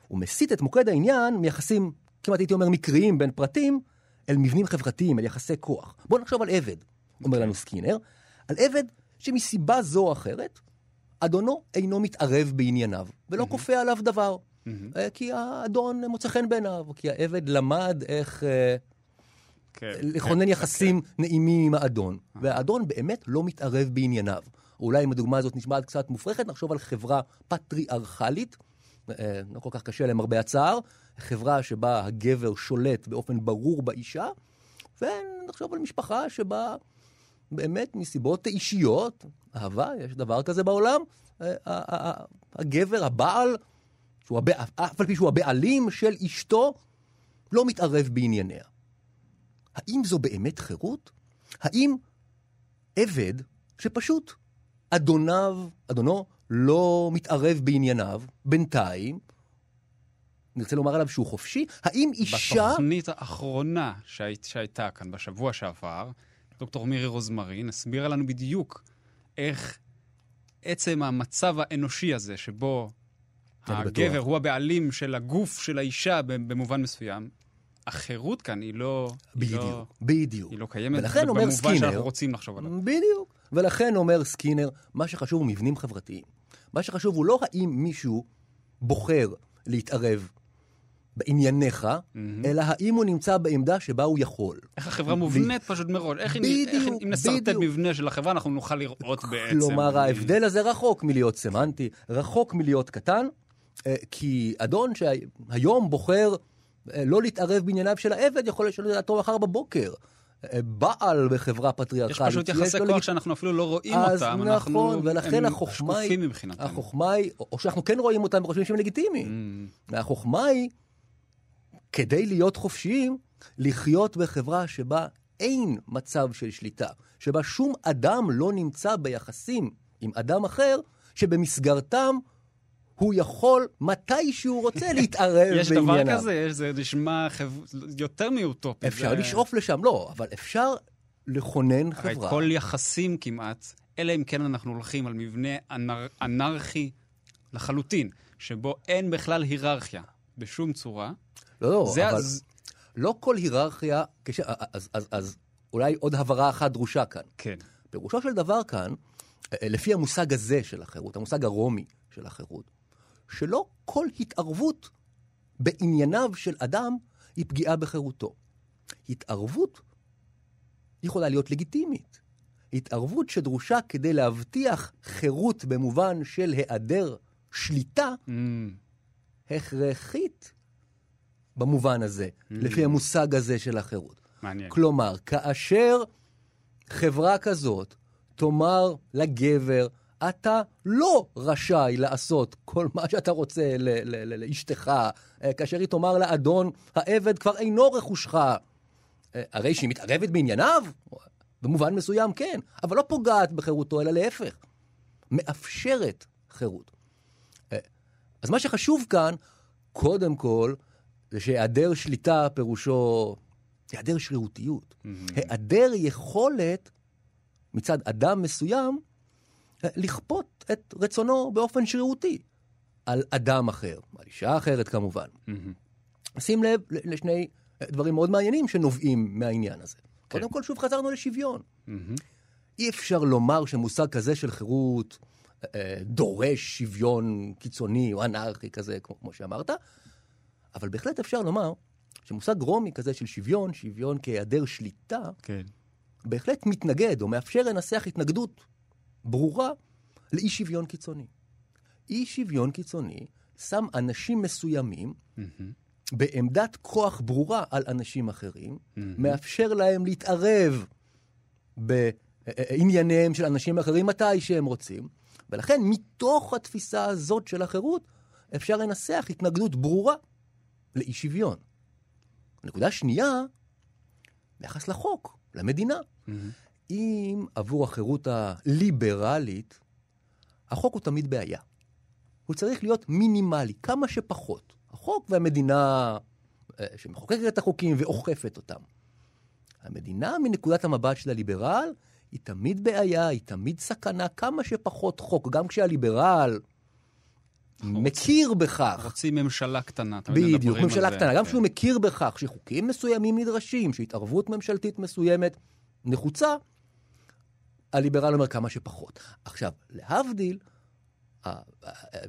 הוא מסיט את מוקד העניין מיחסים, כמעט הייתי אומר, מקריים בין פרטים, אל מבנים חברתיים, אל יחסי כוח. בואו נחשוב על עבד, אומר לנו סקינר, על עבד שמסיבה זו או אחרת, אדונו אינו מתערב בענייניו, ולא כופה עליו דבר. אה, כי האדון מוצא חן בעיניו, כי העבד למד איך אה, כן, לכונן כן, יחסים נעימים עם האדון. והאדון באמת לא מתערב בענייניו. אולי אם הדוגמה הזאת נשמעת קצת מופרכת, נחשוב על חברה פטריארכלית, לא כל כך קשה למרבה הצער, חברה שבה הגבר שולט באופן ברור באישה, ונחשוב על משפחה שבה באמת מסיבות אישיות, אהבה, יש דבר כזה בעולם, הגבר, הבעל, שהוא הבע- אף על פי שהוא הבעלים של אשתו, לא מתערב בענייניה. האם זו באמת חירות? האם עבד שפשוט אדוניו, אדונו לא מתערב בענייניו, בינתיים, נרצה לומר עליו שהוא חופשי? האם אישה... בתוכנית האחרונה שהיית, שהייתה כאן בשבוע שעבר, דוקטור מירי רוזמרין הסבירה לנו בדיוק איך עצם המצב האנושי הזה, שבו הגבר. הוא הבעלים של הגוף של האישה במובן מסוים, החירות כאן היא לא... היא לא, בדיוק, בדיוק. היא לא קיימת ולכן אומר במובן סקינר, שאנחנו רוצים לחשוב עליו. בדיוק. ולכן אומר סקינר, מה שחשוב הוא מבנים חברתיים. מה שחשוב הוא לא האם מישהו בוחר להתערב בענייניך, אלא האם הוא נמצא בעמדה שבה הוא יכול. איך החברה מובנית פשוט מראש. איך, בדיוק, איך אם נסרטט בדיוק. מבנה של החברה, אנחנו נוכל לראות בעצם. כלומר, ההבדל הזה רחוק מלהיות סמנטי, רחוק מלהיות קטן, כי אדון שהיום בוחר אה, לא להתערב בענייניו של העבד, יכול לשנות את דעתו מחר בבוקר. אה, בעל בחברה יש פטריארכלית. פשוט יחסי כוח לגיט- שאנחנו אפילו לא רואים אז אותם. נכון, אנחנו, ולכן החוכמה היא. החוכמה היא, או או שאנחנו כן רואים אותם וחושבים שהם לגיטימיים. Mm. החוכמה היא, כדי להיות חופשיים, לחיות בחברה שבה אין מצב של שליטה, שבה שום אדם לא נמצא ביחסים עם אדם אחר, שבמסגרתם הוא יכול, מתי שהוא רוצה, להתערב יש בענייניו. דבר כזה? יש, זה נשמע חב... יותר מאוטופי. אפשר זה... לשאוף לשם, לא, אבל אפשר לכונן הרי חברה. כל יחסים כמעט, אלא אם כן אנחנו הולכים על מבנה אנר... אנרכי לחלוטין, שבו אין בכלל היררכיה בשום צורה. לא, לא, זה אבל אז... לא כל היררכיה, כש... אז, אז, אז אולי עוד הבהרה אחת דרושה כאן. כן. פירושו של דבר כאן, אה, לפי המושג הזה של החירות, המושג הרומי של החירות, שלא כל התערבות בענייניו של אדם היא פגיעה בחירותו. התערבות יכולה להיות לגיטימית. התערבות שדרושה כדי להבטיח חירות במובן של היעדר שליטה, Mm, הכרחית במובן הזה, לפי המושג הזה של החירות. מעניין. כלומר, כאשר חברה כזאת תאמר לגבר, אתה לא רשאי לעשות כל מה שאתה רוצה לאשתך, אה, כאשר היא תאמר לאדון, העבד כבר אינו רכושך, אה, הרי שהיא מתערבת בענייניו? במובן מסוים כן, אבל לא פוגעת בחירותו, אלא להפך, מאפשרת חירות. אה, אז מה שחשוב כאן, קודם כל, זה שהיעדר שליטה פירושו היעדר שרירותיות. היעדר יכולת מצד אדם מסוים לכפות את רצונו באופן שרירותי על אדם אחר, על אישה אחרת כמובן. שים לב לשני אה, דברים מאוד מעניינים שנובעים מהעניין הזה. קודם כל, שוב חזרנו לשוויון. אי אפשר לומר שמושג כזה של חירות אה, דורש שוויון קיצוני או אנרכי כזה, כמו, כמו שאמרת, אבל בהחלט אפשר לומר שמושג רומי כזה של שוויון, שוויון כהיעדר שליטה, כן. בהחלט מתנגד או מאפשר לנסח התנגדות ברורה לאי שוויון קיצוני. אי שוויון קיצוני שם אנשים מסוימים בעמדת כוח ברורה על אנשים אחרים, מאפשר להם להתערב בענייניהם של אנשים אחרים מתי שהם רוצים, ולכן מתוך התפיסה הזאת של החירות אפשר לנסח התנגדות ברורה לאי שוויון. נקודה שנייה, ביחס לחוק, למדינה. אם עבור החירות הליברלית, החוק הוא תמיד בעיה. הוא צריך להיות מינימלי, כמה שפחות. החוק והמדינה אה, שמחוקקת את החוקים ואוכפת אותם. המדינה, מנקודת המבט של הליברל, היא תמיד בעיה, היא תמיד סכנה, כמה שפחות חוק. גם כשהליברל מכיר בכך, רוצים ממשלה קטנה. תמיד בדיוק, מדברים על ממשלה זה, קטנה, גם כן. כשהוא מכיר בכך שחוקים מסוימים נדרשים, שהתערבות ממשלתית מסוימת נחוצה, הליברל אומר כמה שפחות. עכשיו, להבדיל,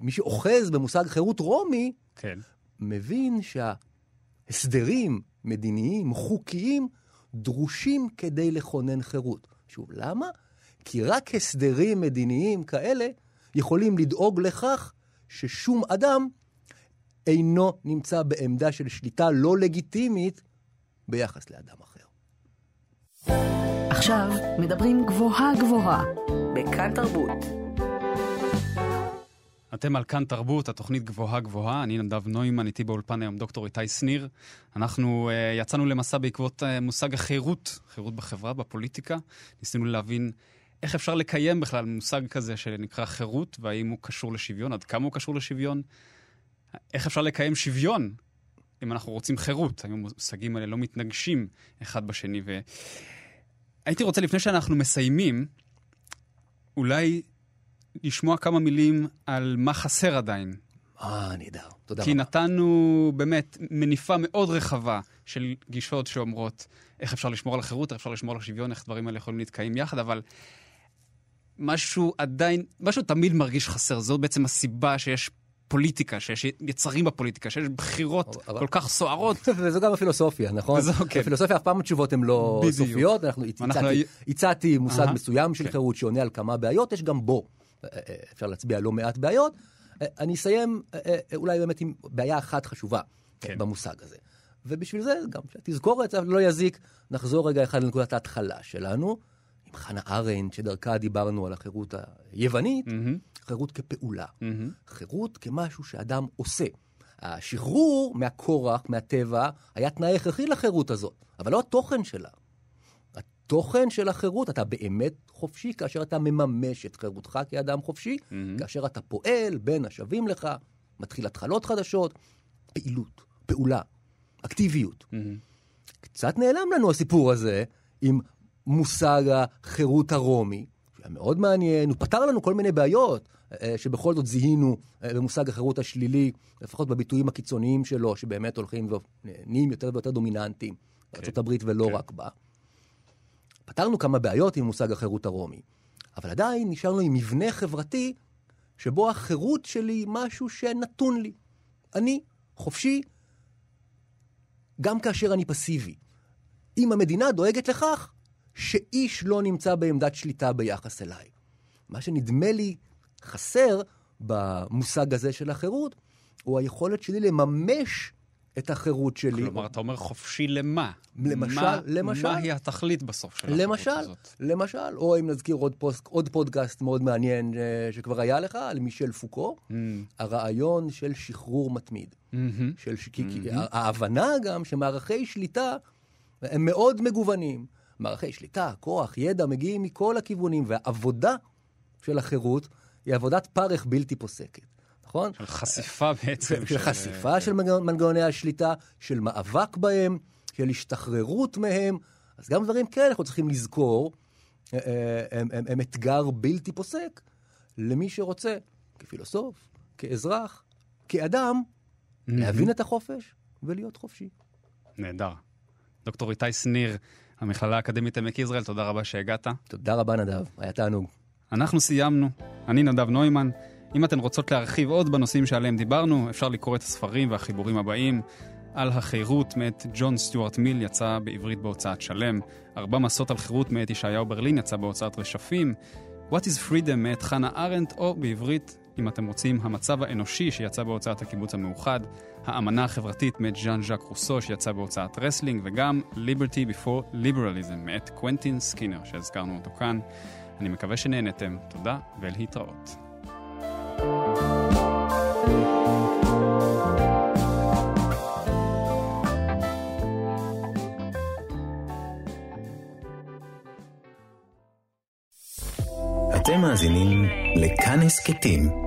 מי שאוחז במושג חירות רומי, כן. מבין שהסדרים מדיניים, חוקיים, דרושים כדי לכונן חירות. שוב, למה? כי רק הסדרים מדיניים כאלה יכולים לדאוג לכך ששום אדם אינו נמצא בעמדה של שליטה לא לגיטימית ביחס לאדם אחר. עכשיו מדברים גבוהה גבוהה, בכאן תרבות. אתם על כאן תרבות, התוכנית גבוהה גבוהה, אני נדב נוימן, איתי באולפן היום דוקטור איתי שניר. אנחנו uh, יצאנו למסע בעקבות uh, מושג החירות, חירות בחברה, בפוליטיקה. ניסינו להבין איך אפשר לקיים בכלל מושג כזה שנקרא חירות, והאם הוא קשור לשוויון, עד כמה הוא קשור לשוויון. איך אפשר לקיים שוויון אם אנחנו רוצים חירות? האם המושגים האלה לא מתנגשים אחד בשני. והייתי רוצה, לפני שאנחנו מסיימים, אולי לשמוע כמה מילים על מה חסר עדיין. אה, נהדר. תודה כי רבה. נתנו באמת מניפה מאוד רחבה של גישות שאומרות איך אפשר לשמור על החירות, איך אפשר לשמור על השוויון, איך דברים האלה יכולים להתקיים יחד, אבל משהו עדיין, משהו תמיד מרגיש חסר. זאת בעצם הסיבה שיש פוליטיקה, שיש יצרים בפוליטיקה, שיש בחירות אבל- כל כך סוערות. וזו גם הפילוסופיה, נכון? וזו, כן. בפילוסופיה אף פעם התשובות הן לא בדיוק. סופיות. אנחנו הצעתי- הצעתי מושג אהה, מסוים של כן. חירות שעונה על כמה בעיות, יש גם בו. אה, אה, אפשר להצביע לא מעט בעיות. אה, אני אסיים אה, אה, אולי באמת עם בעיה אחת חשובה כן. במושג הזה. ובשביל זה, גם תזכורת, לא יזיק, נחזור רגע אחד לנקודת ההתחלה שלנו, עם חנה ארנדט, שדרכה דיברנו על החירות היוונית, מהמם, חירות כפעולה. מהמם. חירות כמשהו שאדם עושה. השחרור מהכורח, מהטבע, היה תנאי הכרחי לחירות הזאת, אבל לא התוכן שלה. התוכן של החירות, אתה באמת חופשי כאשר אתה מממש את חירותך כאדם חופשי, מהמם. כאשר אתה פועל בין השווים לך, מתחיל התחלות חדשות, פעילות, פעולה, אקטיביות. מהמם. קצת נעלם לנו הסיפור הזה עם מושג החירות הרומי, שהיה מאוד מעניין, הוא פתר לנו כל מיני בעיות אה, שבכל זאת זיהינו אה, במושג החירות השלילי, לפחות בביטויים הקיצוניים שלו, שבאמת הולכים ונהיים יותר ויותר דומיננטיים בארצות הברית ולא כן. רק בה. פתרנו כמה בעיות עם מושג החירות הרומי, אבל עדיין נשארנו עם מבנה חברתי שבו החירות שלי היא משהו שנתון לי. אני חופשי גם כאשר אני פסיבי. אם המדינה דואגת לכך שאיש לא נמצא בעמדת שליטה ביחס אליי. מה שנדמה לי חסר במושג הזה של החירות, הוא היכולת שלי לממש את החירות שלי. כלומר, אתה אומר חופשי למה? למשל- מה- למשל- מהי התכלית בסוף של החירות למשל, הזאת? למשל, או אם נזכיר עוד, פוסט, עוד פודקאסט מאוד מעניין אה, שכבר היה לך, על מישל פוקו, מהמם, הרעיון של שחרור מתמיד. מהמם. של ש... כי ההבנה גם שמערכי שליטה הם מאוד מגוונים. מערכי שליטה, כוח, ידע, מגיעים מכל הכיוונים, והעבודה של החירות היא עבודת פרך בלתי פוסקת, נכון? של חשיפה בעצם. של חשיפה של מנגנ- מנגנוני השליטה, של מאבק בהם, של השתחררות מהם. אז גם דברים כאלה אנחנו צריכים לזכור, אה, אה, הם, הם, הם אתגר בלתי פוסק למי שרוצה, כפילוסוף, כאזרח, כאדם, להבין את החופש ולהיות חופשי. נהדר. דוקטור איתי שניר, המכללה האקדמית עמק יזרעאל, תודה רבה שהגעת. תודה רבה, נדב, היה תענוג. אנחנו סיימנו. אני נדב נוימן. אם אתן רוצות להרחיב עוד בנושאים שעליהם דיברנו, אפשר לקרוא את הספרים והחיבורים הבאים. על החירות מאת ג'ון סטיוארט מיל יצא בעברית בהוצאת שלם. ארבע מסות על חירות מאת ישעיהו ברלין יצא בהוצאת רשפים. What is Freedom מאת חנה ארנדט, או בעברית, אם אתם רוצים, המצב האנושי שיצא בהוצאת הקיבוץ המאוחד. האמנה החברתית מאת ז'אן ז'אק רוסו שיצא בהוצאת רסלינג, וגם Liberty Before Liberalism מאת קוונטין סקינר שהזכרנו אותו כאן. אני מקווה שנהנתם, תודה ולהתראות. אתם מאזינים לכאן הסכתים,